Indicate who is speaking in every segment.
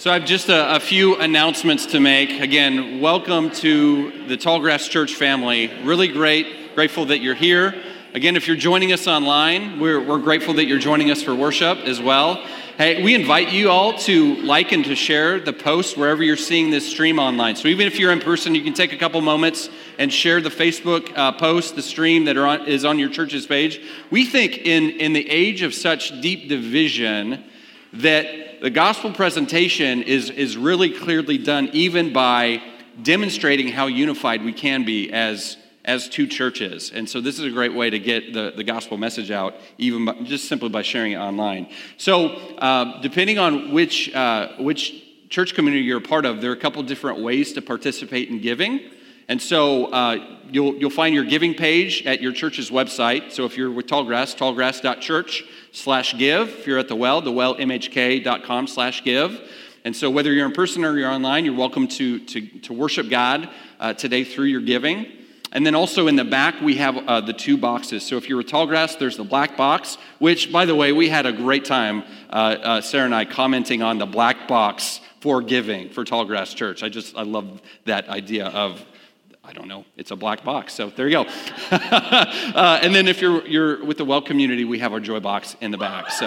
Speaker 1: So I have just a, a, few announcements to make. Again, welcome to the Tallgrass Church family. Really great, grateful that you're here. Again, if you're joining us online, we're, we're grateful that you're joining us for worship as well. Hey, we invite you all to like and to share the post wherever you're seeing this stream online. So even if you're in person, you can take a couple moments and share the Facebook uh, post, the stream that on, is on your church's page. We think in, in the age of such deep division that the gospel presentation is, is really clearly done even by demonstrating how unified we can be as, as two churches. And so this is a great way to get the, the gospel message out, even by, just simply by sharing it online. So uh, depending on which, uh, which church community you're a part of, there are a couple different ways to participate in giving. And so uh, you'll, you'll find your giving page at your church's website. So if you're with Tallgrass, tallgrass.church slash give. If you're at the well, thewellmhk.com slash give. And so whether you're in person or you're online, you're welcome to, to, to worship God uh, today through your giving. And then also in the back, we have uh, the two boxes. So if you're with Tallgrass, there's the black box, which, by the way, we had a great time, uh, uh Sarah and I, commenting on the black box for giving for Tallgrass Church. I just, I love that idea of I don't know. It's a black box. So there you go. uh, and then if you're, you're with the well community, we have our joy box in the back. So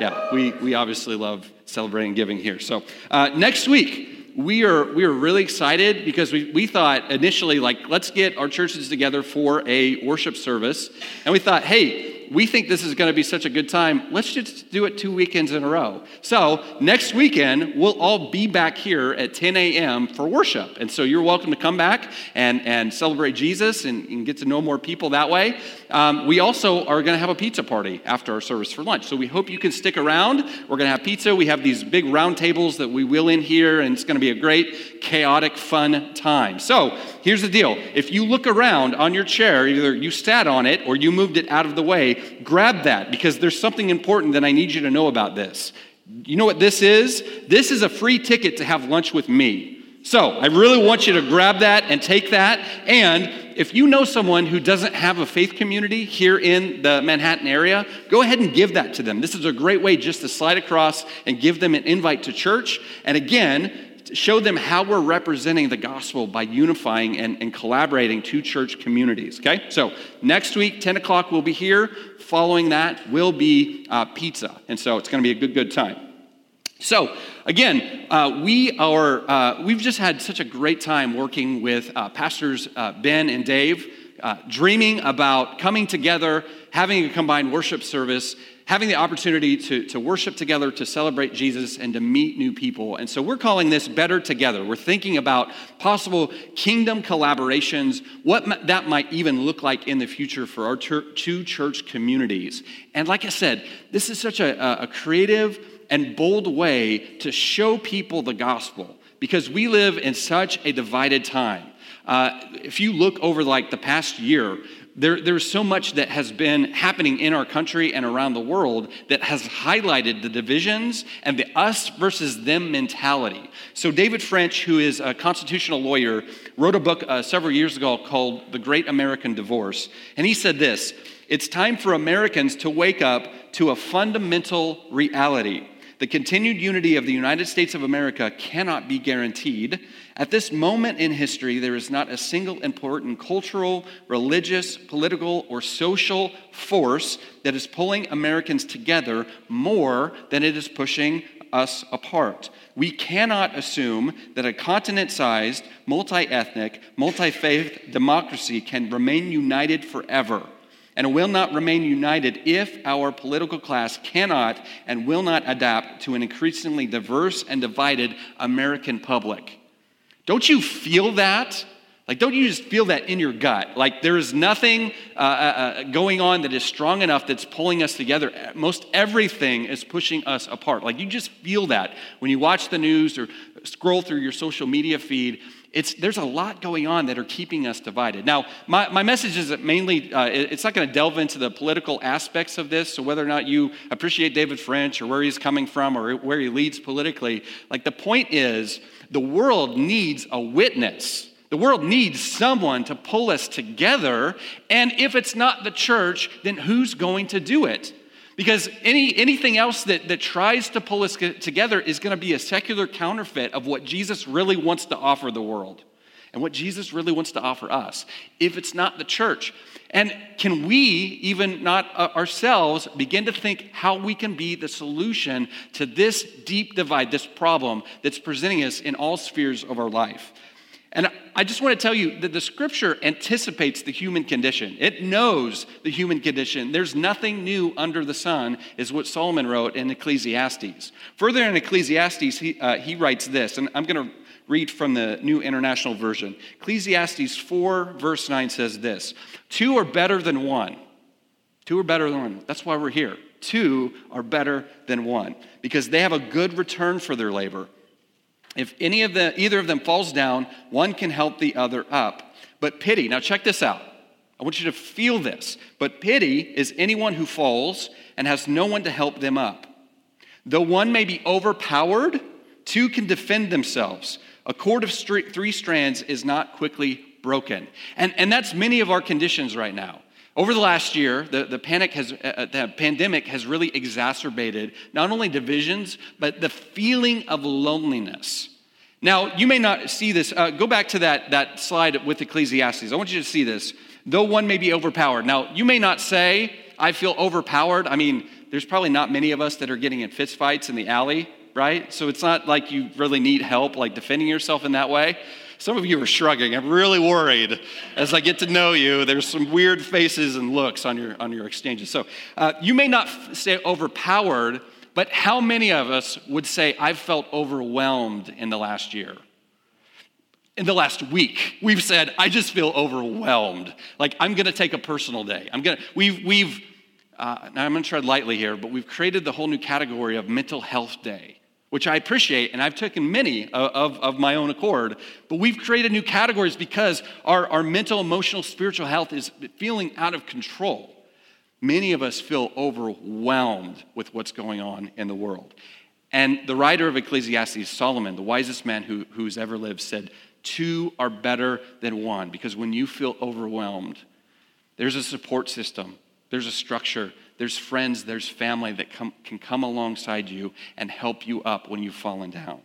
Speaker 1: yeah, we, we obviously love celebrating giving here. So uh, next week, we are, we are really excited because we, we thought initially, like, let's get our churches together for a worship service. And we thought, hey, we think this is going to be such a good time. Let's just do it two weekends in a row. So, next weekend, we'll all be back here at 10 a.m. for worship. And so, you're welcome to come back and, and celebrate Jesus and, and get to know more people that way. Um, we also are going to have a pizza party after our service for lunch. So, we hope you can stick around. We're going to have pizza. We have these big round tables that we will in here, and it's going to be a great, chaotic, fun time. So, here's the deal if you look around on your chair, either you sat on it or you moved it out of the way, grab that because there's something important that I need you to know about this. You know what this is? This is a free ticket to have lunch with me. So I really want you to grab that and take that. And if you know someone who doesn't have a faith community here in the Manhattan area, go ahead and give that to them. This is a great way just to slide across and give them an invite to church. And again, show them how we're representing the gospel by unifying and, and collaborating two church communities. Okay? So next week, 10 o'clock, we'll be here. Following that will be uh, pizza. And so it's going to be a good, good time. So again, uh, we are uh, we've just had such a great time working with uh, pastors uh, Ben and Dave, uh, dreaming about coming together, having a combined worship service, having the opportunity to, to worship together, to celebrate Jesus, and to meet new people. And so we're calling this Better Together. We're thinking about possible kingdom collaborations, what that might even look like in the future for our two church communities. And like I said, this is such a, a creative and bold way to show people the gospel because we live in such a divided time. Uh, if you look over like the past year, there, there's so much that has been happening in our country and around the world that has highlighted the divisions and the us versus them mentality. So, David French, who is a constitutional lawyer, wrote a book uh, several years ago called The Great American Divorce. And he said this It's time for Americans to wake up to a fundamental reality. The continued unity of the United States of America cannot be guaranteed. At this moment in history, there is not a single important cultural, religious, political, or social force that is pulling Americans together more than it is pushing us apart. We cannot assume that a continent sized, multi ethnic, multi faith democracy can remain united forever and will not remain united if our political class cannot and will not adapt to an increasingly diverse and divided American public. Don't you feel that? Like, don't you just feel that in your gut? Like, there is nothing uh, uh, uh going on that is strong enough that's pulling us together. Most everything is pushing us apart. Like, you just feel that when you watch the news or scroll through your social media feed it's, there's a lot going on that are keeping us divided. Now, my, my message is mainly, uh, it's not going to delve into the political aspects of this, so whether or not you appreciate David French or where he's coming from or where he leads politically, like the point is the world needs a witness. The world needs someone to pull us together, and if it's not the church, then who's going to do it? Because any, anything else that, that tries to pull us together is going to be a secular counterfeit of what Jesus really wants to offer the world and what Jesus really wants to offer us, if it's not the church. And can we, even not uh, ourselves, begin to think how we can be the solution to this deep divide, this problem that's presenting us in all spheres of our life? And I just want to tell you that the scripture anticipates the human condition. It knows the human condition. There's nothing new under the sun, is what Solomon wrote in Ecclesiastes. Further in Ecclesiastes, he, uh, he writes this, and I'm going to read from the New International Version. Ecclesiastes 4, verse 9 says this Two are better than one. Two are better than one. That's why we're here. Two are better than one because they have a good return for their labor. If any of the either of them falls down, one can help the other up. But pity, now check this out. I want you to feel this. But pity is anyone who falls and has no one to help them up. Though one may be overpowered, two can defend themselves. A cord of three strands is not quickly broken. And, and that's many of our conditions right now. Over the last year, the, the, panic has, uh, uh, the pandemic has really exacerbated not only divisions, but the feeling of loneliness. Now, you may not see this. Uh, go back to that, that slide with Ecclesiastes. I want you to see this. Though one may be overpowered. Now, you may not say, I feel overpowered. I mean, there's probably not many of us that are getting in fistfights in the alley right? So it's not like you really need help, like defending yourself in that way. Some of you are shrugging. I'm really worried as I get to know you. There's some weird faces and looks on your, on your exchanges. So uh, you may not say overpowered, but how many of us would say, I've felt overwhelmed in the last year? In the last week, we've said, I just feel overwhelmed. Like, I'm gonna take a personal day. I'm gonna, we've, we've, uh, now I'm gonna tread lightly here, but we've created the whole new category of mental health day which I appreciate, and I've taken many of, of, my own accord. But we've created new categories because our, our mental, emotional, spiritual health is feeling out of control. Many of us feel overwhelmed with what's going on in the world. And the writer of Ecclesiastes, Solomon, the wisest man who, who's ever lived, said, Two are better than one, because when you feel overwhelmed, there's a support system, there's a structure, there's friends, there's family that come, can come alongside you and help you up when you've fallen down.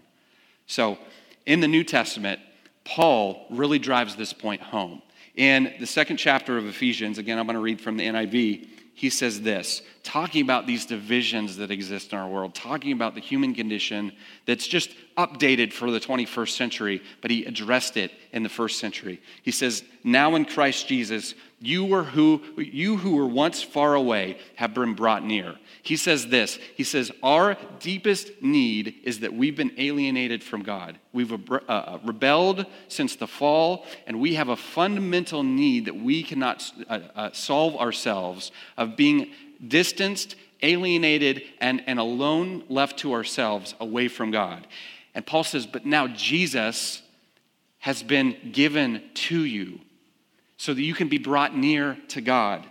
Speaker 1: So, in the New Testament, Paul really drives this point home. In the second chapter of Ephesians, again, I'm going to read from the NIV, he says this, talking about these divisions that exist in our world, talking about the human condition that's just updated for the 21st century, but he addressed it in the first century. He says, Now in Christ Jesus, you, were who, you who were once far away have been brought near. He says this He says, Our deepest need is that we've been alienated from God. We've uh, uh, rebelled since the fall, and we have a fundamental need that we cannot uh, uh, solve ourselves of being distanced, alienated, and, and alone left to ourselves away from God. And Paul says, But now Jesus has been given to you so that you can be brought near to God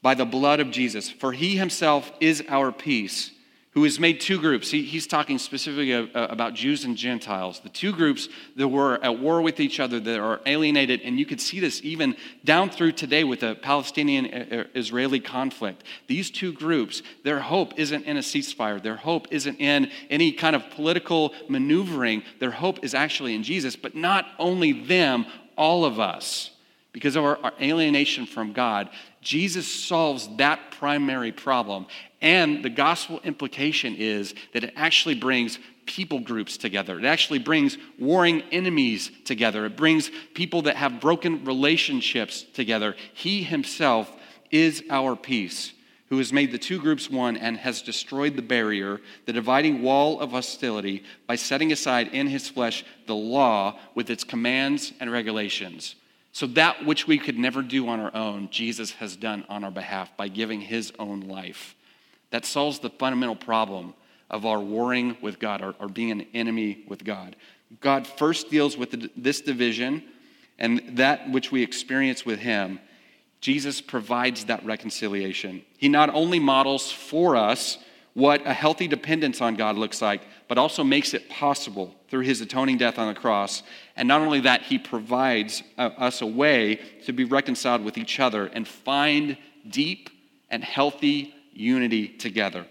Speaker 1: by the blood of Jesus. For he himself is our peace, who has made two groups. He, he's talking specifically about Jews and Gentiles, the two groups that were at war with each other, that are alienated. And you could see this even down through today with the Palestinian uh, uh, Israeli conflict. These two groups, their hope isn't in a ceasefire, their hope isn't in any kind of political maneuvering. Their hope is actually in Jesus, but not only them, all of us because of our, our, alienation from God, Jesus solves that primary problem. And the gospel implication is that it actually brings people groups together. It actually brings warring enemies together. It brings people that have broken relationships together. He himself is our peace, who has made the two groups one and has destroyed the barrier, the dividing wall of hostility, by setting aside in his flesh the law with its commands and regulations. So, that which we could never do on our own, Jesus has done on our behalf by giving his own life. That solves the fundamental problem of our warring with God, or being an enemy with God. God first deals with the, this division and that which we experience with him. Jesus provides that reconciliation. He not only models for us what a healthy dependence on God looks like, but also makes it possible through his atoning death on the cross. And not only that, he provides uh, us a way to be reconciled with each other and find deep and healthy unity together.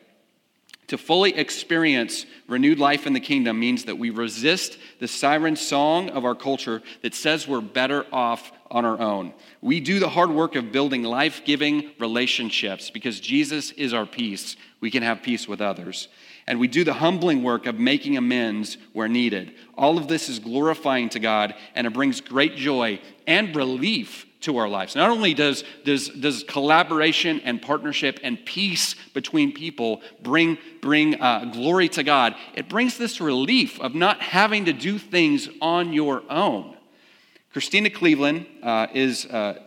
Speaker 1: To fully experience renewed life in the kingdom means that we resist the siren song of our culture that says we're better off on our own. We do the hard work of building life giving relationships because Jesus is our peace. We can have peace with others. And we do the humbling work of making amends where needed. All of this is glorifying to God and it brings great joy and relief to our lives. Not only does, does, does collaboration and partnership and peace between people bring, bring uh, glory to God, it brings this relief of not having to do things on your own. Christena Cleveland uh, is, uh,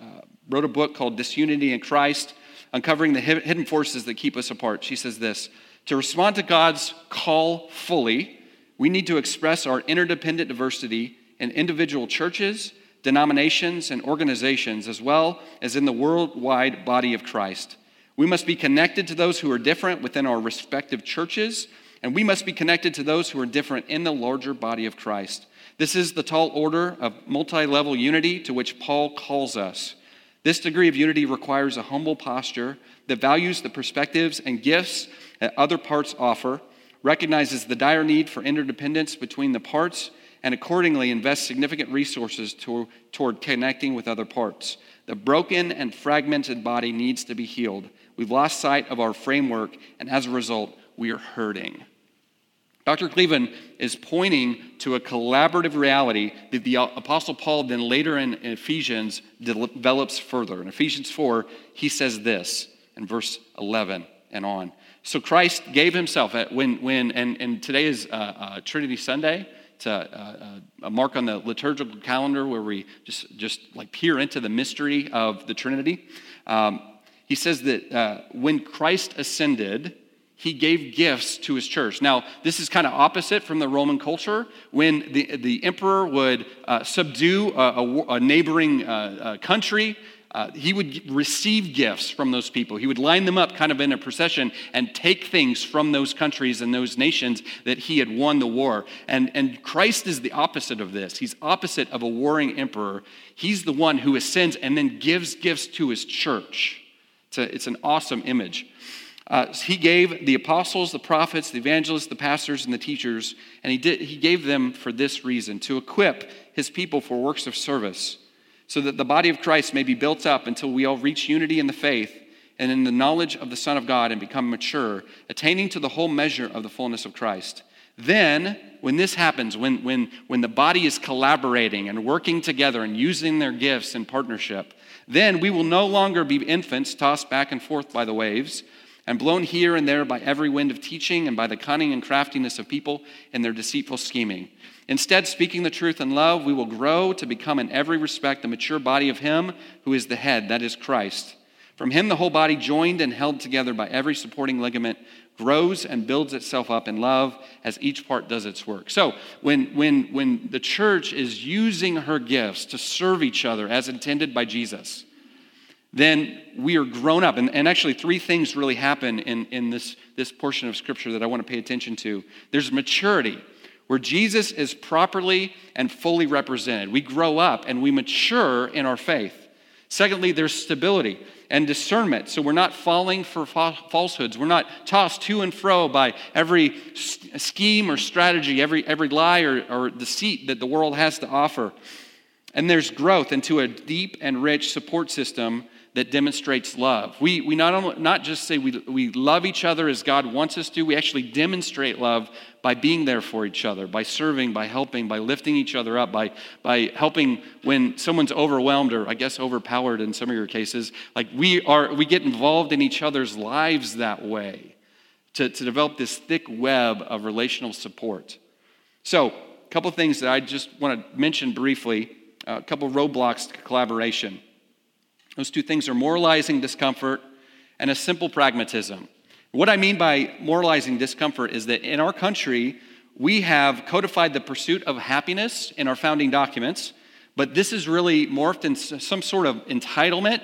Speaker 1: uh, wrote a book called Disunity in Christ, uncovering the hidden forces that keep us apart. She says this To respond to God's call fully, we need to express our interdependent diversity in individual churches denominations, and organizations, as well as in the worldwide body of Christ. We must be connected to those who are different within our respective churches, and we must be connected to those who are different in the larger body of Christ. This is the tall order of multi level unity to which Paul calls us. This degree of unity requires a humble posture that values the perspectives and gifts that other parts offer, recognizes the dire need for interdependence between the parts, and accordingly invests significant resources to, toward connecting with other parts. The broken and fragmented body needs to be healed. We've lost sight of our framework, and as a result, we are hurting. Dr. Cleveland is pointing to a collaborative reality that the Apostle Paul then later in Ephesians develops further. In Ephesians 4, he says this in verse 11 and on. So Christ gave himself, at, when, when and, and today is uh, uh, Trinity Sunday, it's a, a, a, mark on the liturgical calendar where we just, just like peer into the mystery of the Trinity. Um, he says that uh, when Christ ascended, he gave gifts to his church. Now, this is kind of opposite from the Roman culture. When the, the emperor would uh, subdue a, a neighboring uh, uh country, uh, he would receive gifts from those people. He would line them up kind of in a procession and take things from those countries and those nations that he had won the war. And, and Christ is the opposite of this. He's opposite of a warring emperor. He's the one who ascends and then gives gifts to his church. It's, a, it's an awesome image. Uh, he gave the apostles, the prophets, the evangelists, the pastors, and the teachers, and he, did, he gave them for this reason to equip his people for works of service so that the body of Christ may be built up until we all reach unity in the faith and in the knowledge of the Son of God and become mature, attaining to the whole measure of the fullness of Christ. Then, when this happens, when, when, when the body is collaborating and working together and using their gifts in partnership, then we will no longer be infants tossed back and forth by the waves and blown here and there by every wind of teaching and by the cunning and craftiness of people in their deceitful scheming. Instead, speaking the truth in love, we will grow to become in every respect the mature body of Him who is the head, that is Christ. From Him, the whole body, joined and held together by every supporting ligament, grows and builds itself up in love as each part does its work. So, when, when, when the church is using her gifts to serve each other as intended by Jesus, then we are grown up. And, and actually, three things really happen in, in this, this portion of Scripture that I want to pay attention to. There's maturity where Jesus is properly and fully represented. We grow up and we mature in our faith. Secondly, there's stability and discernment. So we're not falling for falsehoods. We're not tossed to and fro by every scheme or strategy, every, every lie or, or deceit that the world has to offer. And there's growth into a deep and rich support system that demonstrates love. We, we not, only, not just say we, we love each other as God wants us to, we actually demonstrate love by being there for each other, by serving, by helping, by lifting each other up, by, by helping when someone's overwhelmed or I guess overpowered in some of your cases. Like we are, we get involved in each other's lives that way to, to develop this thick web of relational support. So, a couple things that I just want to mention briefly, a couple roadblocks to collaboration. Those two things are moralizing discomfort and a simple pragmatism. What I mean by moralizing discomfort is that in our country, we have codified the pursuit of happiness in our founding documents, but this is really morphed into some sort of entitlement,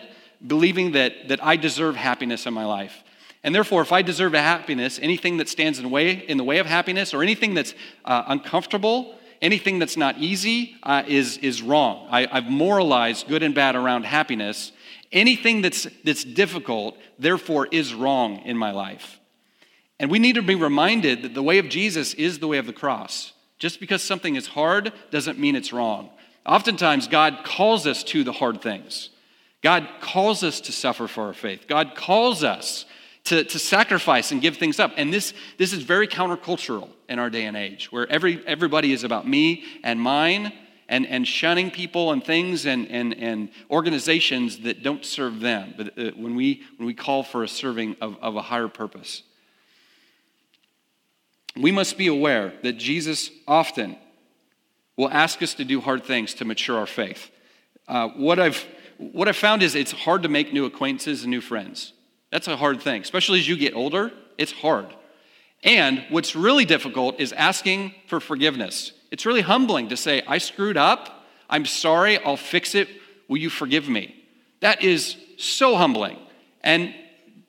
Speaker 1: believing that, that I deserve happiness in my life. And therefore, if I deserve happiness, anything that stands in way, in the way of happiness or anything that's uh, uncomfortable, anything that's not easy uh, is, is wrong. I, I've moralized good and bad around happiness, Anything that's, that's difficult, therefore, is wrong in my life. And we need to be reminded that the way of Jesus is the way of the cross. Just because something is hard doesn't mean it's wrong. Oftentimes, God calls us to the hard things. God calls us to suffer for our faith. God calls us to, to sacrifice and give things up. And this, this is very countercultural in our day and age, where every, everybody is about me and mine and, and shunning people and things and, and, and organizations that don't serve them. But uh, when, we, when we call for a serving of, of a higher purpose, we must be aware that Jesus often will ask us to do hard things to mature our faith. Uh, what, I've, what I've found is it's hard to make new acquaintances and new friends. That's a hard thing, especially as you get older. It's hard. And what's really difficult is asking for forgiveness. It's really humbling to say, I screwed up. I'm sorry. I'll fix it. Will you forgive me? That is so humbling. And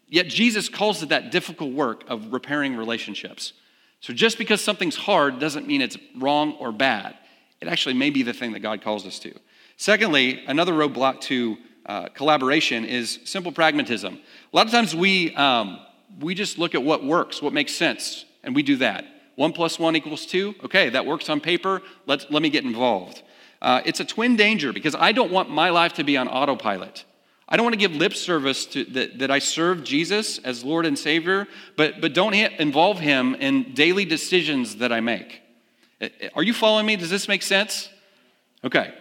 Speaker 1: yet Jesus calls it that difficult work of repairing relationships. So just because something's hard doesn't mean it's wrong or bad. It actually may be the thing that God calls us to. Secondly, another roadblock to uh, collaboration is simple pragmatism. A lot of times we, um, we just look at what works, what makes sense, and we do that. One plus one equals two. Okay, that works on paper. Let, let me get involved. Uh, it's a twin danger because I don't want my life to be on autopilot. I don't want to give lip service to that, that I serve Jesus as Lord and Savior, but, but don't involve Him in daily decisions that I make. Uh, are you following me? Does this make sense? Okay.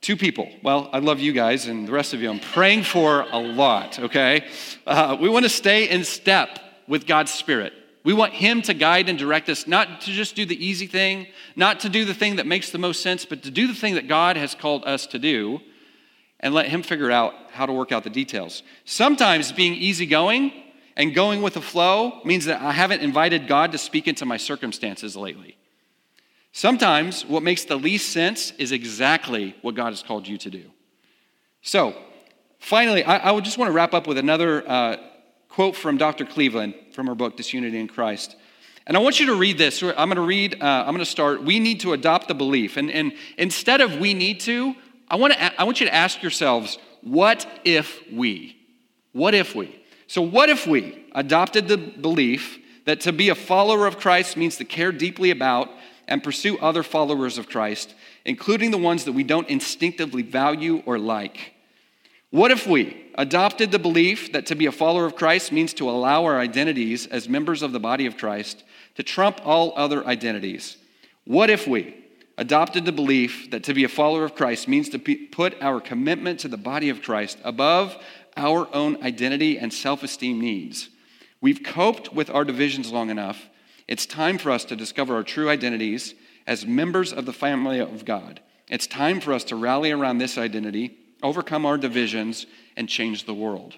Speaker 1: Two people. Well, I love you guys and the rest of you. I'm praying for a lot, okay? Uh, we want to stay in step with God's Spirit. We want Him to guide and direct us, not to just do the easy thing, not to do the thing that makes the most sense, but to do the thing that God has called us to do and let Him figure out how to work out the details. Sometimes being easygoing and going with the flow means that I haven't invited God to speak into my circumstances lately. Sometimes what makes the least sense is exactly what God has called you to do. So, finally, I, I just want to wrap up with another uh, quote from Dr. Cleveland from her book, Disunity in Christ. And I want you to read this. I'm going to read, uh, I'm going to start. We need to adopt the belief. And, and instead of we need to, I want, to, I want you to ask yourselves, what if we? What if we? So, what if we adopted the belief that to be a follower of Christ means to care deeply about and pursue other followers of Christ, including the ones that we don't instinctively value or like. What if we adopted the belief that to be a follower of Christ means to allow our identities as members of the body of Christ to trump all other identities? What if we adopted the belief that to be a follower of Christ means to put our commitment to the body of Christ above our own identity and self esteem needs? We've coped with our divisions long enough it's time for us to discover our true identities as members of the family of God. It's time for us to rally around this identity, overcome our divisions, and change the world.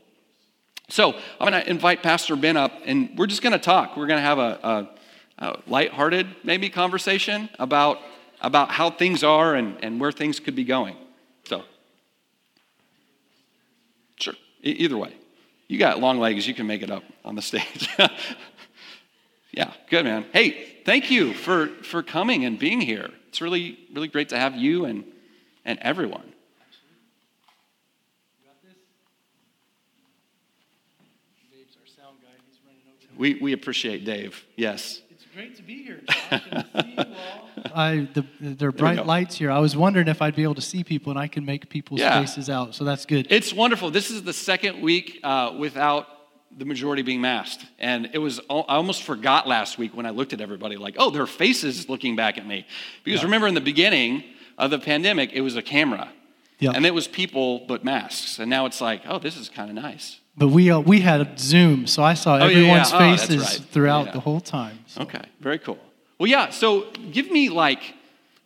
Speaker 1: So I'm going to invite Pastor Ben up, and we're just going to talk. We're going to have a, a, a lighthearted, maybe, conversation about, about how things are and, and where things could be going. So, sure, e- either way. You got long legs, you can make it up on the stage. Yeah, good, man. Hey, thank you for, for coming and being here. It's really, really great to have you and, and everyone. We, we appreciate Dave, yes.
Speaker 2: It's great to be here, Josh, I, the, there are bright lights here. I was wondering if I'd be able to see people and I can make people's yeah. faces out, so that's good.
Speaker 1: It's wonderful. This is the second week uh, without the majority being masked. And it was, I almost forgot last week when I looked at everybody like, oh, their faces looking back at me. Because yeah. remember in the beginning of the pandemic, it was a camera. Yeah. And it was people but masks. And now it's like, oh, this is kind of nice.
Speaker 2: But we, uh, we had Zoom, so I saw oh, everyone's yeah, yeah. Oh, faces right. throughout the whole time.
Speaker 1: So. Okay, very cool. Well, yeah, so give me like,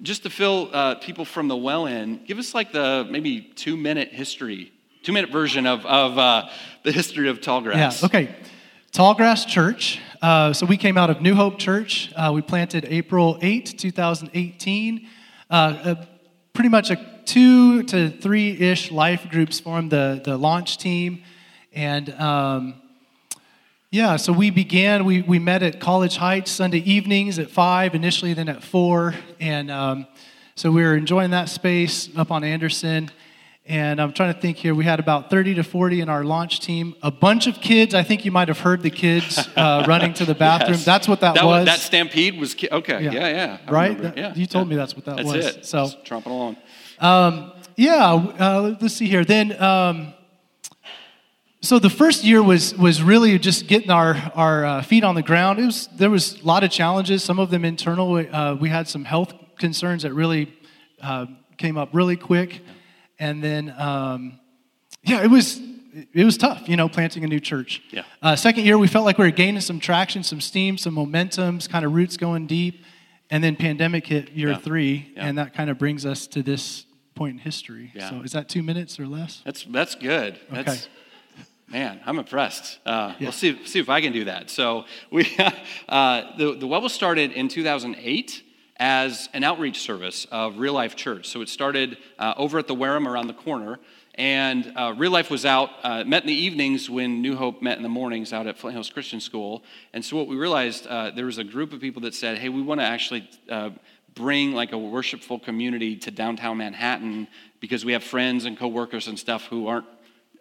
Speaker 1: just to fill uh, people from the well in, give us like the maybe two minute history two minute version of, of uh, the history of Tallgrass.
Speaker 2: Yeah, okay. Tallgrass Church. Uh, so we came out of New Hope Church. Uh, we planted April 8, 2018. Uh, pretty much a two to three ish life groups formed the, the launch team. And um, yeah, so we began, we, we met at College Heights Sunday evenings at 5, initially, then at 4. And um, so we were enjoying that space up on Anderson. And I'm trying to think here. We had about 30 to 40 in our launch team. A bunch of kids. I think you might have heard the kids uh, running to the bathroom.
Speaker 1: Yes.
Speaker 2: That's what that,
Speaker 1: that
Speaker 2: was.
Speaker 1: That stampede was ki- okay. Yeah, yeah. I
Speaker 2: right? That-
Speaker 1: Yeah,
Speaker 2: you told
Speaker 1: yeah.
Speaker 2: me that's what that
Speaker 1: That's
Speaker 2: was.
Speaker 1: it.
Speaker 2: So
Speaker 1: Just tromping along.
Speaker 2: um, yeah, uh, let's see here. Then, um, so the first year was was really just getting our our uh, feet on the ground. It was there was a lot of challenges. Some of them internal. Uh, we had some health concerns that really uh, came up really quick, and then um, yeah, it was it was tough. You know, planting a new church.
Speaker 1: Yeah.
Speaker 2: Uh, second year, we felt like we were gaining some traction, some steam, some momentums, kind of roots going deep, and then pandemic hit year
Speaker 1: Yeah.
Speaker 2: three,
Speaker 1: Yeah.
Speaker 2: and that kind of brings us to this point in history.
Speaker 1: Yeah.
Speaker 2: So is that two minutes or less?
Speaker 1: That's that's good. That's,
Speaker 2: Okay.
Speaker 1: Man, I'm impressed. Uh,
Speaker 2: Yeah.
Speaker 1: We'll see see if I can do that. So we uh, the the was started in 2008 as an outreach service of Real Life Church. So it started uh, over at the Wareham around the corner. And uh, Real Life was out, uh, met in the evenings when New Hope met in the mornings out at Flint Hills Christian School. And so what we realized, uh, there was a group of people that said, hey, we want to actually uh, bring like a worshipful community to downtown Manhattan because we have friends and coworkers and stuff who aren't,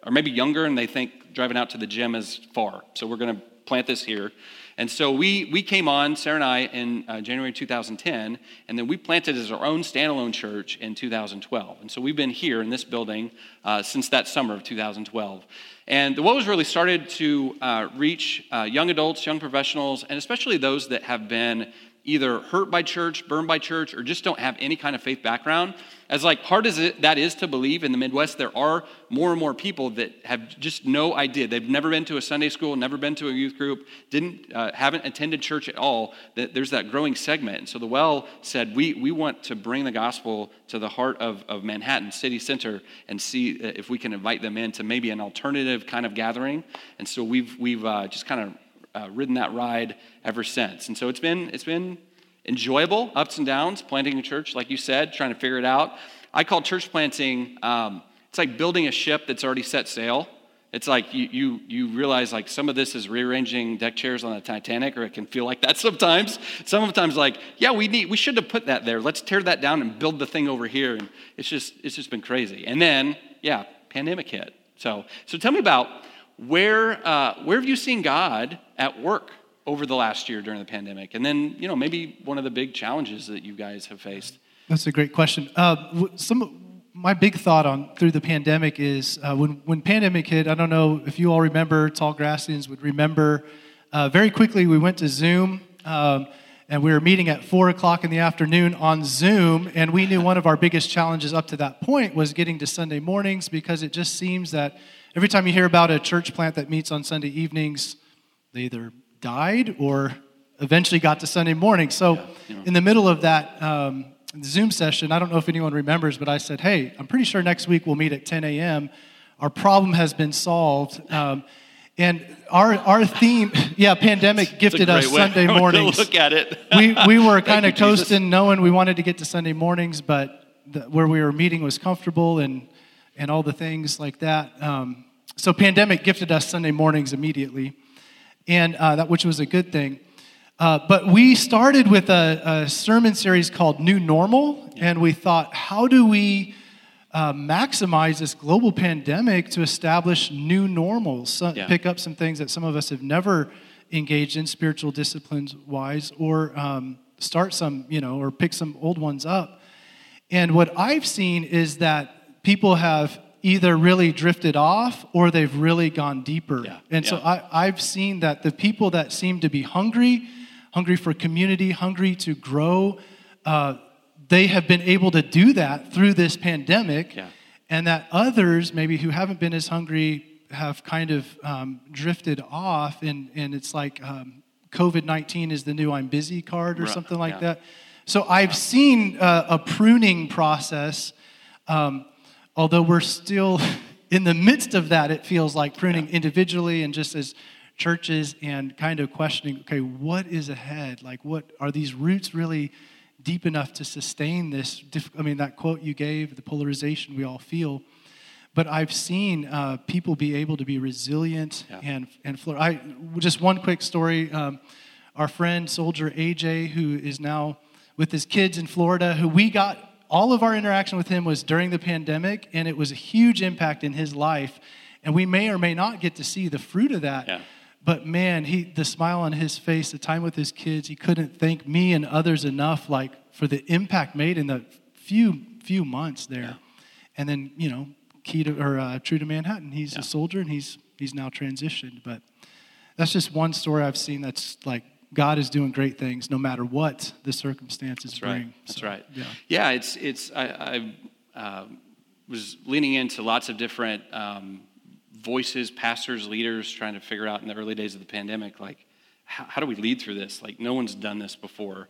Speaker 1: or maybe younger and they think driving out to the gym is far. So we're going to plant this here. And so we, we came on, Sarah and I, in uh, January 2010, and then we planted as our own standalone church in 2012. And so we've been here in this building uh, since that summer of 2012. And the What was really started to uh, reach uh, young adults, young professionals, and especially those that have been either hurt by church, burned by church, or just don't have any kind of faith background. As like hard as it, that is to believe in the Midwest, there are more and more people that have just no idea. They've never been to a Sunday school, never been to a youth group, didn't uh, haven't attended church at all. That there's that growing segment. And so the Well said, we we want to bring the gospel to the heart of, of Manhattan city center and see uh, if we can invite them into maybe an alternative kind of gathering. And so we've we've uh, just kind of uh, ridden that ride ever since. And so it's been it's been enjoyable, ups and downs, planting a church, like you said, trying to figure it out. I call church planting, um, it's like building a ship that's already set sail. It's like you, you, you realize like some of this is rearranging deck chairs on the Titanic, or it can feel like that sometimes. Sometimes like, yeah, we need, we should have put that there. Let's tear that down and build the thing over here. And it's just, it's just been crazy. And then, yeah, pandemic hit. So, so tell me about where, uh, where have you seen God at work over the last year during the pandemic? And then, you know, maybe one of the big challenges that you guys have faced.
Speaker 2: That's a great question. Uh, some my big thought on through the pandemic is uh, when when pandemic hit. I don't know if you all remember. Tall Grassians would remember. Uh, very quickly, we went to Zoom. Um, and we were meeting at four o'clock in the afternoon on Zoom, and we knew one of our biggest challenges up to that point was getting to Sunday mornings because it just seems that every time you hear about a church plant that meets on Sunday evenings, they either died or eventually got to Sunday morning. So, in the middle of that um, Zoom session, I don't know if anyone remembers, but I said, Hey, I'm pretty sure next week we'll meet at 10 a.m. Our problem has been solved. Um, and our, our theme, yeah, pandemic gifted us
Speaker 1: It's a great way
Speaker 2: Sunday mornings.
Speaker 1: look at it.
Speaker 2: we, we were kind
Speaker 1: you,
Speaker 2: of
Speaker 1: Jesus.
Speaker 2: coasting, knowing we wanted to get to Sunday mornings, but the, where we were meeting was comfortable and, and all the things like that. Um, so pandemic gifted us Sunday mornings immediately, and uh, that which was a good thing. Uh, but we started with a, a sermon series called New Normal, and we thought, how do we uh, maximize this global pandemic to establish new normals? So,
Speaker 1: Yeah.
Speaker 2: Pick up some things that some of us have never engaged in, spiritual disciplines wise, or um, start some, you know, or pick some old ones up. And what I've seen is that people have either really drifted off or they've really gone deeper.
Speaker 1: Yeah,
Speaker 2: And so
Speaker 1: yeah.
Speaker 2: I, I've seen that the people that seem to be hungry, hungry for community, hungry to grow, uh, they have been able to do that through this pandemic.
Speaker 1: Yeah.
Speaker 2: And that others, maybe who haven't been as hungry, have kind of um, drifted off. And, and it's like um, COVID 19 is the new I'm busy card or
Speaker 1: Right,
Speaker 2: something like that. So I've seen uh, a pruning process. Um, although we're still in the midst of that, it feels like pruning individually and just as churches and kind of questioning okay, what is ahead? Like, what are these roots really deep enough to sustain this? Diff- I mean, that quote you gave, the polarization we all feel. But I've seen uh, people be able to be resilient
Speaker 1: Yeah.
Speaker 2: and and flourish. I just one quick story. Um, our friend soldier AJ, who is now with his kids in Florida, who we got all of our interaction with him was during the pandemic, and it was a huge impact in his life. And we may or may not get to see the fruit of that.
Speaker 1: Yeah.
Speaker 2: But man, he the smile on his face, the time with his kids, he couldn't thank me and others enough, like for the impact made in the few few months there.
Speaker 1: Yeah.
Speaker 2: And then you know, key to or uh, true to Manhattan, he's
Speaker 1: Yeah.
Speaker 2: a soldier and he's he's now transitioned. But that's just one story I've seen that's like God is doing great things no matter what the circumstances
Speaker 1: That's
Speaker 2: bring.
Speaker 1: right. That's
Speaker 2: So,
Speaker 1: right.
Speaker 2: Yeah.
Speaker 1: Yeah, it's it's. I, I uh, was leaning into lots of different um, voices, pastors, leaders, trying to figure out in the early days of the pandemic, like how, how do we lead through this? Like no one's done this before,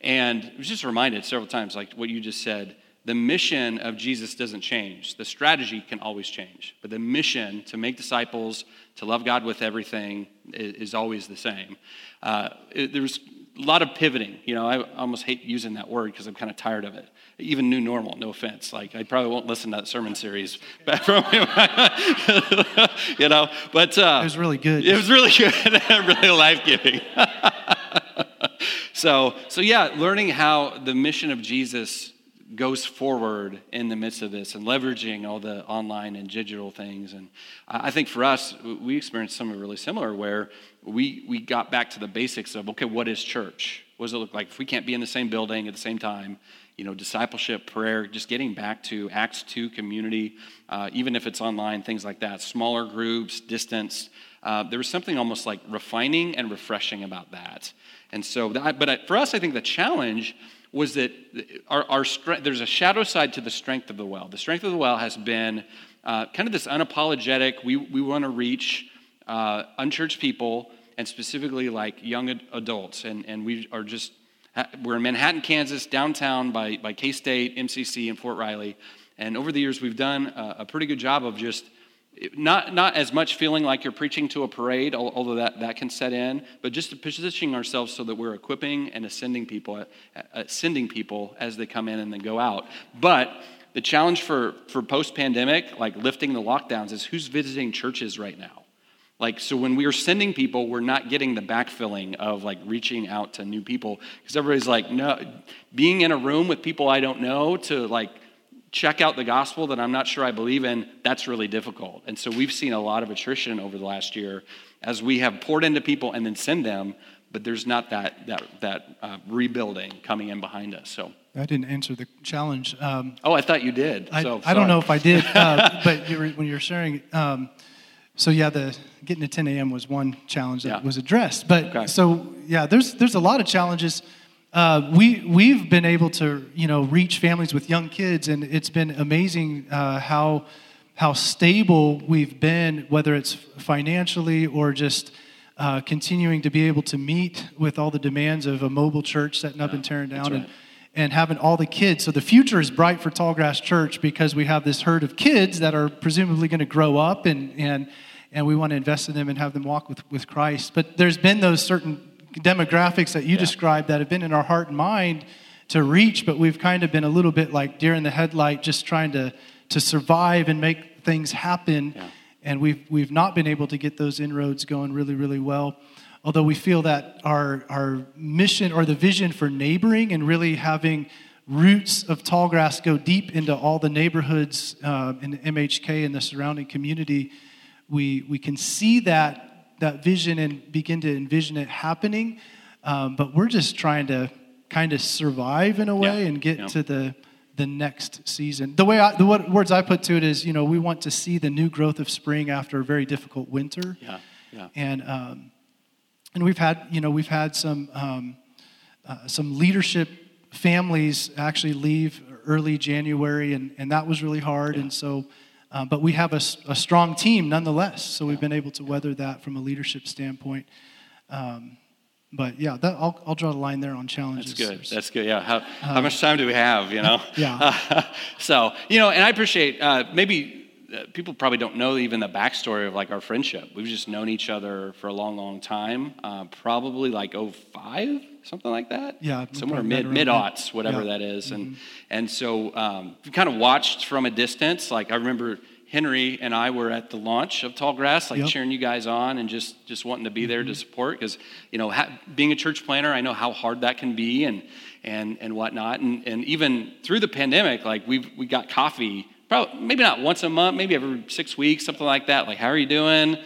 Speaker 1: and I was just reminded several times, like what you just said. The mission of Jesus doesn't change. The strategy can always change, but the mission to make disciples, to love God with everything, is, always the same. Uh, it, there's a lot of pivoting. You know, I almost hate using that word because I'm kind of tired of it. Even new normal, no offense. Like I probably won't listen to that sermon series back from you know, but uh,
Speaker 2: It was really good.
Speaker 1: It was really good, really life giving. so, so yeah, learning how the mission of Jesus goes forward in the midst of this and leveraging all the online and digital things. And I think for us, we experienced something really similar where we, we got back to the basics of, okay, what is church? What does it look like if we can't be in the same building at the same time? You know, discipleship, prayer, just getting back to Acts 2 community, uh, even if it's online, things like that, smaller groups, distance. Uh, there was something almost like refining and refreshing about that. And so, that, but for us, I think the challenge was that our, our there's a shadow side to the strength of the well. The strength of the well has been uh, kind of this unapologetic, we, we want to reach uh, unchurched people and specifically like young ad- adults. And, and we are just, we're in Manhattan, Kansas, downtown by, by K State, MCC, and Fort Riley. And over the years, we've done a, a pretty good job of just not, not as much feeling like you're preaching to a parade, although that, that can set in, but just positioning ourselves so that we're equipping and ascending people, uh, ascending people as they come in and then go out. But the challenge for, for post pandemic, like lifting the lockdowns, is who's visiting churches right now? Like, so when we are sending people, we're not getting the backfilling of like reaching out to new people because everybody's like, no, being in a room with people I don't know to like check out the gospel that I'm not sure I believe in, that's really difficult. And so we've seen a lot of attrition over the last year as we have poured into people and then send them, but there's not that, that, that uh, rebuilding coming in behind us. So,
Speaker 2: I didn't answer the challenge. Um,
Speaker 1: oh, I thought you did.
Speaker 2: I,
Speaker 1: so,
Speaker 2: I don't know if I did, uh, but you were, when you're sharing, um, so yeah, the getting to 10 a.m. was one challenge that
Speaker 1: Yeah.
Speaker 2: was addressed. But
Speaker 1: Okay.
Speaker 2: so yeah, there's there's a lot of challenges. Uh, we we've been able to you know reach families with young kids, and it's been amazing uh, how how stable we've been, whether it's financially or just. Uh, continuing to be able to meet with all the demands of a mobile church setting up and tearing down, and and having all the kids. So the future is bright for Tallgrass Church because we have this herd of kids that are presumably going to grow up and and and we want to invest in them and have them walk with, with Christ. But there's been those certain demographics that you described that have been in our heart and mind to reach, but we've kind of been a little bit like deer in the headlight, just trying to to survive and make things happen.
Speaker 1: Yeah.
Speaker 2: And we've we've not been able to get those inroads going really, really well although we feel that our, our mission or the vision for neighboring and really having roots of tall grass go deep into all the neighborhoods uh, in MHK and the surrounding community, we, we can see that, that vision and begin to envision it happening. Um, but we're just trying to kind of survive in a way
Speaker 1: Yeah,
Speaker 2: and get
Speaker 1: yeah.
Speaker 2: to the, the next season. The way I, the what, words I put to it is, you know, we want to see the new growth of spring after a very difficult winter
Speaker 1: Yeah, yeah.
Speaker 2: and um, and we've had you know we've had some um, uh, some leadership families actually leave early January, and and that was really hard. And so, uh, but we have a strong team nonetheless. So we've been able to weather that from a leadership standpoint. Um, but yeah, that, I'll I'll draw the line there on challenges.
Speaker 1: That's good. That's good. Yeah. How, how much time do we have? You know.
Speaker 2: Yeah.
Speaker 1: so you know, and I appreciate uh, maybe uh, people probably don't know even the backstory of like our friendship. We've just known each other for a long, long time. Uh, probably like 05, something like that.
Speaker 2: Yeah,
Speaker 1: Somewhere mid mid aughts, whatever
Speaker 2: Yeah.
Speaker 1: that is. and and so um, we kind of watched from a distance. Like I remember. Henry and I were at the launch of Tallgrass, like
Speaker 2: Yep.
Speaker 1: cheering you guys on and just just wanting to be there to support because you know ha- being a church planner, I know how hard that can be and and, and whatnot. And, and even through the pandemic, like we we got coffee, probably maybe not once a month, maybe every six weeks, something like that. Like, how are you doing?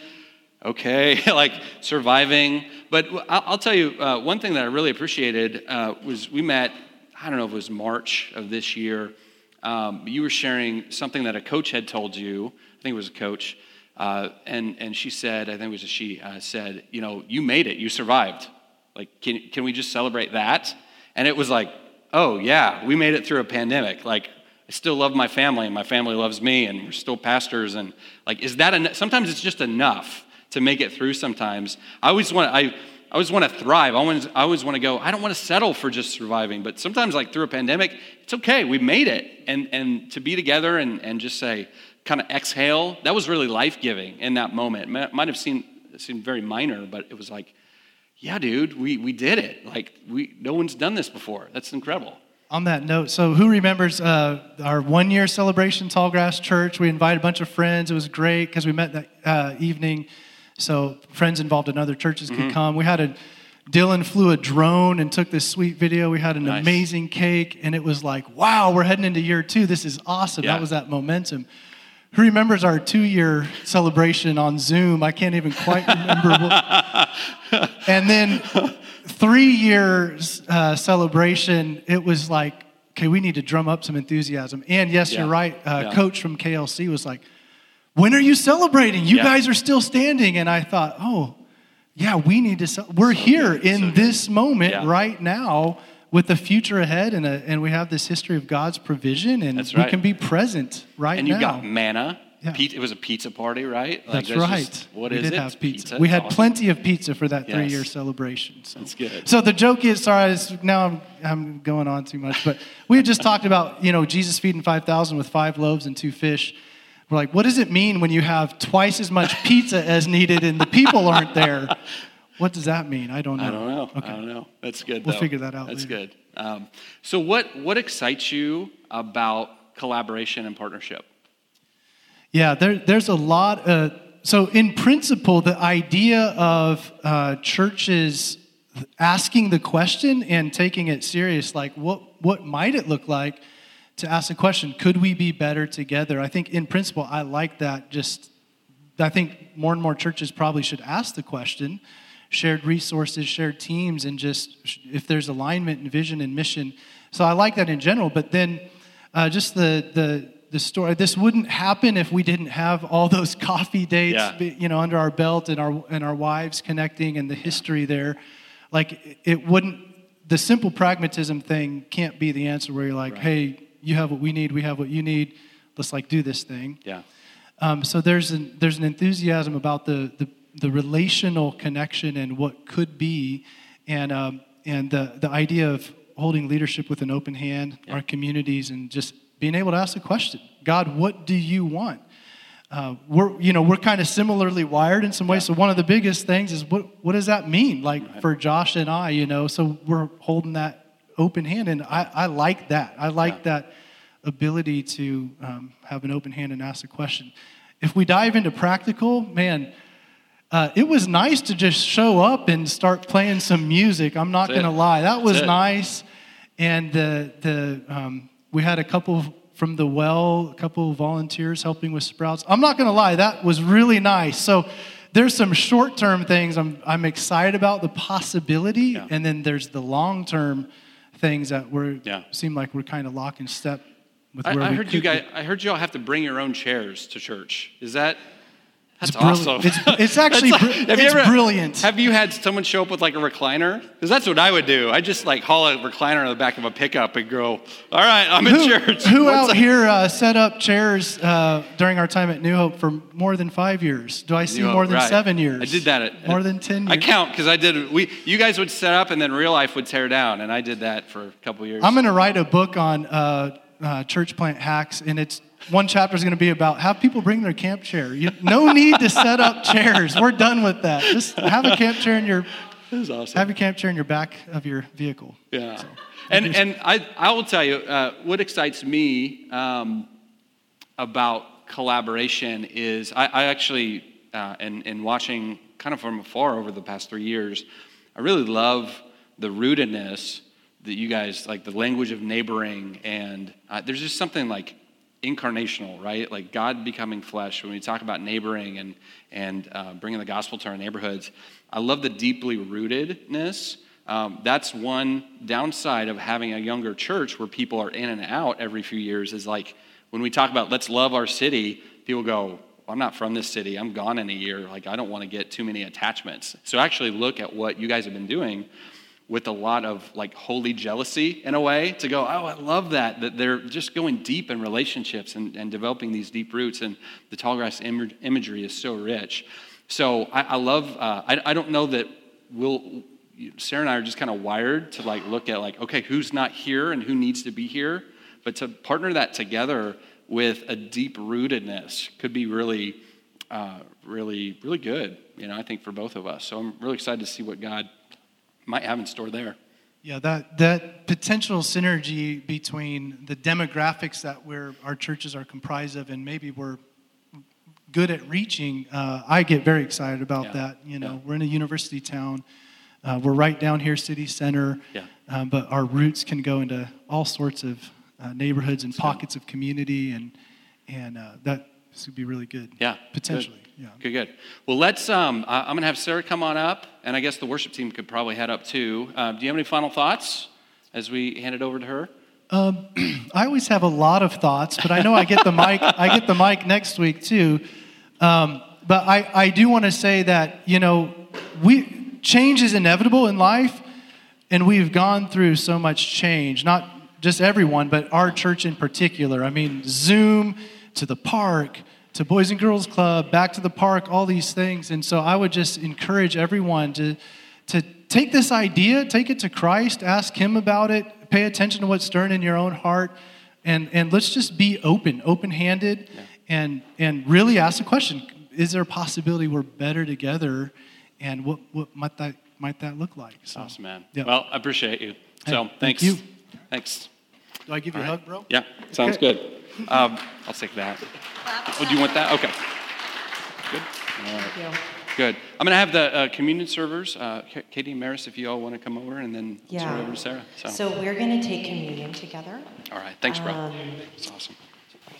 Speaker 1: Okay, like surviving. But I'll, tell you, uh, one thing that I really appreciated uh, was we met, I don't know if it was March of this year. Um, you were sharing something that a coach had told you. I think it was a coach. Uh, and, and she said, I think it was a she, uh, said, you know, you made it, you survived. Like, can, can we just celebrate that? And it was like, oh, yeah, we made it through a pandemic. Like, I still love my family, and my family loves me, and we're still pastors. And like, is that enough? Sometimes it's just enough to make it through sometimes. I always want, I, I always want to thrive. I always, I always want to go, I don't want to settle for just surviving. But sometimes, like through a pandemic, it's okay. We made it. And, and to be together and, and just say, kind of exhale, that was really life giving in that moment. Might have seemed, seemed very minor, but it was like, yeah, dude, we, we did it. Like, we, no one's done this before. That's incredible.
Speaker 2: On that note, so who remembers uh, our one year celebration, Tallgrass Church? We invited a bunch of friends. It was great because we met that uh, evening. So friends involved in other churches could mm-hmm. come. We had a Dylan flew a drone and took this sweet video. We had an nice. amazing cake, and it was like, wow, we're heading into year two. This is awesome. Yeah. That was that momentum. Who remembers our two year celebration on Zoom? I can't even quite remember. What, and then three years uh, celebration, it was like, okay, we need to drum up some enthusiasm. And yes, yeah. you're right. Uh, yeah. Coach from KLC was like, when are you celebrating? You yeah. guys are still standing. And I thought, oh, yeah, we need to. We're here in so this moment right now with the future ahead, and, a, and we have this history of God's provision, and right. we can be present right
Speaker 1: now.
Speaker 2: And
Speaker 1: you got manna. Yeah. It was a pizza party, right?
Speaker 2: Like, that's, right.
Speaker 1: Just, what
Speaker 2: we
Speaker 1: is
Speaker 2: did
Speaker 1: it?
Speaker 2: have pizza. pizza. We had awesome. plenty of pizza for that three-year celebration.
Speaker 1: So. That's good.
Speaker 2: So the joke is, sorry, now I'm, I'm going on too much, but we had just talked about, you know, Jesus feeding 5,000 with five loaves and two fish. We're like, what does it mean when you have twice as much pizza as needed and the people aren't there? What does that mean? I don't know. I
Speaker 1: don't know. Okay. I don't know. That's good.
Speaker 2: We'll
Speaker 1: though.
Speaker 2: figure that out.
Speaker 1: That's
Speaker 2: later.
Speaker 1: good. Um, so, what what excites you about collaboration and partnership?
Speaker 2: Yeah, there, there's a lot. Of, so, in principle, the idea of uh, churches asking the question and taking it serious, like what what might it look like to ask the question? Could we be better together? I think, in principle, I like that. Just, I think more and more churches probably should ask the question shared resources, shared teams, and just if there's alignment and vision and mission. So I like that in general. But then uh, just the, the, the story, this wouldn't happen if we didn't have all those coffee dates, yeah. you know, under our belt and our, and our wives connecting and the history there. Like it wouldn't, the simple pragmatism thing can't be the answer where you're like, right. hey, you have what we need, we have what you need, let's like do this thing.
Speaker 1: Yeah.
Speaker 2: Um, so there's an, there's an enthusiasm about the, the the relational connection and what could be, and um, and the the idea of holding leadership with an open hand, yeah. our communities, and just being able to ask the question, God, what do you want? Uh, we're you know we're kind of similarly wired in some ways. So one of the biggest things is what what does that mean? Like right. for Josh and I, you know, so we're holding that open hand, and I, I like that. I like yeah. that ability to um, have an open hand and ask a question. If we dive into practical, man, uh, it was nice to just show up and start playing some music. I'm not going to lie, that was nice. And the the um, we had a couple from the well, a couple volunteers helping with sprouts. I'm not going to lie, that was really nice. So there's some short term things I'm I'm excited about the possibility, yeah. and then there's the long term things that we're yeah. seem like we're kind of lock in step with
Speaker 1: I,
Speaker 2: where
Speaker 1: I
Speaker 2: we
Speaker 1: heard you guys. I heard you all have to bring your own chairs to church. Is that that's awesome.
Speaker 2: It's, it's actually like, it's ever, brilliant.
Speaker 1: Have you had someone show up with like a recliner? Because that's what I would do. I just like haul a recliner on the back of a pickup and go, "All right, I'm in
Speaker 2: who,
Speaker 1: church."
Speaker 2: Who What's out up? here uh, set up chairs uh, during our time at New Hope for more than five years? Do I see more than right. seven years?
Speaker 1: I did that. At,
Speaker 2: more than ten. Years?
Speaker 1: I count because I did. We, you guys would set up and then real life would tear down, and I did that for a couple years.
Speaker 2: I'm going to write a book on uh, uh, church plant hacks, and it's one chapter is going to be about have people bring their camp chair. You, no need to set up chairs. We're done with that. Just have a camp chair in your.
Speaker 1: This is Awesome.
Speaker 2: Have your camp chair in your back of your vehicle.
Speaker 1: Yeah. So, and and I I will tell you uh, what excites me um, about collaboration is I, I actually uh, in in watching kind of from afar over the past three years, I really love the rootedness that you guys like the language of neighboring, and uh, there's just something like incarnational, right? Like God becoming flesh. When we talk about neighboring and and uh, bringing the gospel to our neighborhoods, I love the deeply rootedness. Um, that's one downside of having a younger church where people are in and out every few years. Is like when we talk about let's love our city, people go, I'm not from this city. I'm gone in a year. Like, I don't want to get too many attachments. So, actually, look at what you guys have been doing with a lot of like holy jealousy in a way to go, oh, I love that, that they're just going deep in relationships and, and developing these deep roots. And the tallgrass Im- imagery is so rich. So, I, I love, uh, I, I don't know that we'll, Sarah and I are just kind of wired to like look at like, okay, who's not here and who needs to be here, but to partner that together with a deep rootedness could be really, uh, really, really good, you know, I think for both of us. So I'm really excited to see what God might have in store there.
Speaker 2: Yeah, that, that potential synergy between the demographics that we're, our churches are comprised of and maybe we're good at reaching, uh, I get very excited about yeah. that. You know, yeah. we're in a university town. Uh, we're right down here, city center, yeah. um, but our roots can go into all sorts of uh, neighborhoods and pockets of community, and and uh, that this would be really good.
Speaker 1: Yeah,
Speaker 2: potentially.
Speaker 1: Yeah. Good, good. Well, let's. Um, I'm going to have Sarah come on up, and I guess the worship team could probably head up too. Uh, do you have any final thoughts as we hand it over to her?
Speaker 2: Um, I always have a lot of thoughts, but I know I get the mic. I get the mic next week too. Um, but I, I do want to say that you know we change is inevitable in life, and we've gone through so much change. Not just everyone, but our church in particular. I mean, Zoom to the park to Boys and Girls Club, back to the park, all these things. And so I would just encourage everyone to, to take this idea, take it to Christ, ask Him about it, pay attention to what's stirring in your own heart, and, and let's just be open, open handed, yeah. and, and really ask the question is there a possibility we're better together? And what, what might, that, might that look like?
Speaker 1: So, awesome, man. Yeah. Well, I appreciate you. So hey, thanks.
Speaker 2: Thank you.
Speaker 1: Thanks.
Speaker 2: Do I give you All a hug, bro?
Speaker 1: Yeah, sounds okay. good. Um, I'll take that. Oh, do you want that? Okay. Good. All right. Thank you. Good. I'm going to have the uh, communion servers, uh, Katie and Maris, if you all want to come over, and then yeah. turn over to Sarah.
Speaker 3: So, so we're going to take communion together.
Speaker 1: All right. Thanks, bro. Um, That's awesome.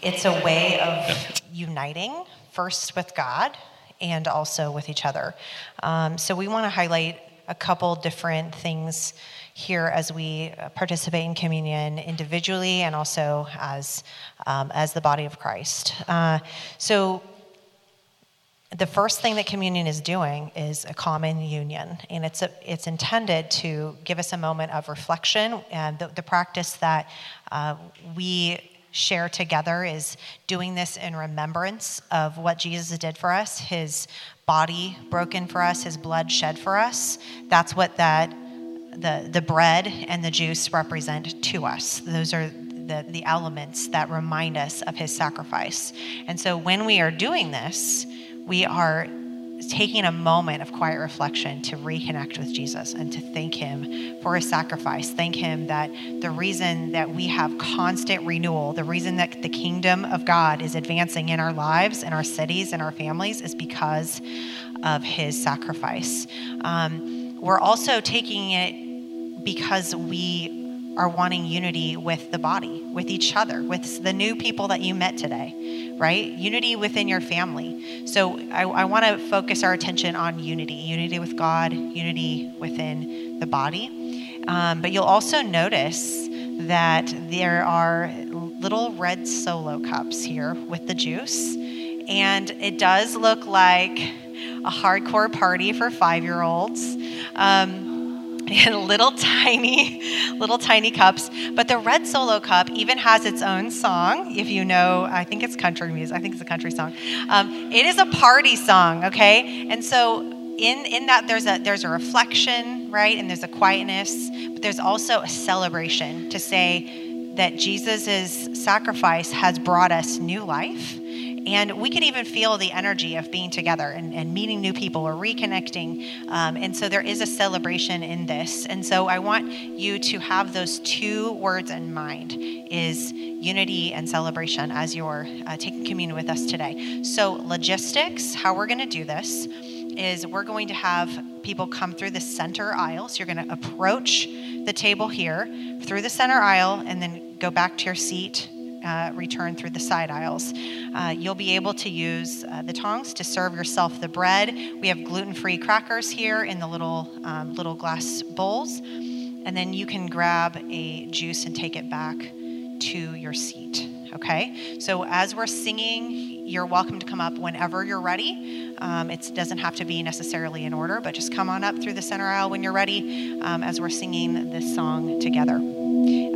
Speaker 3: It's a way of uniting, first with God and also with each other. Um, so we want to highlight a couple different things here as we uh, participate in communion individually and also as, um, as the body of Christ. Uh, so, the first thing that communion is doing is a common union, and it's, a, it's intended to give us a moment of reflection. And the, the practice that uh, we share together is doing this in remembrance of what Jesus did for us, his body broken for us, his blood shed for us. That's what that the, the bread and the juice represent to us. Those are the, the elements that remind us of his sacrifice. And so when we are doing this, we are taking a moment of quiet reflection to reconnect with Jesus and to thank him for his sacrifice. Thank him that the reason that we have constant renewal, the reason that the kingdom of God is advancing in our lives, in our cities, in our families, is because of his sacrifice. Um, we're also taking it because we are wanting unity with the body, with each other, with the new people that you met today, right? Unity within your family. So I, I want to focus our attention on unity unity with God, unity within the body. Um, but you'll also notice that there are little red solo cups here with the juice. And it does look like a hardcore party for five year olds. Um, in little tiny, little tiny cups. But the red solo cup even has its own song. If you know, I think it's country music. I think it's a country song. Um, it is a party song, okay? And so in in that there's a there's a reflection, right? And there's a quietness, but there's also a celebration to say that Jesus' sacrifice has brought us new life and we can even feel the energy of being together and, and meeting new people or reconnecting. Um, and so there is a celebration in this. And so I want you to have those two words in mind is unity and celebration as you're uh, taking communion with us today. So logistics, how we're going to do this is we're going to have people come through the center aisle. So you're going to approach the table here through the center aisle and then go back to your seat uh, return through the side aisles. Uh, you'll be able to use uh, the tongs to serve yourself the bread. We have gluten-free crackers here in the little um, little glass bowls, and then you can grab a juice and take it back to your seat. Okay. So as we're singing, you're welcome to come up whenever you're ready. Um, it doesn't have to be necessarily in order, but just come on up through the center aisle when you're ready um, as we're singing this song together.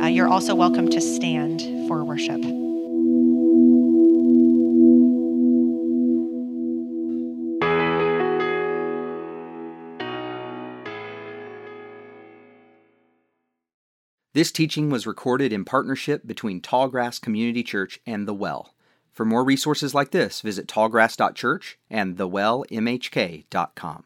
Speaker 3: Uh, you're also welcome to stand for worship.
Speaker 4: This teaching was recorded in partnership between Tallgrass Community Church and The Well. For more resources like this, visit tallgrass.church and thewellmhk.com.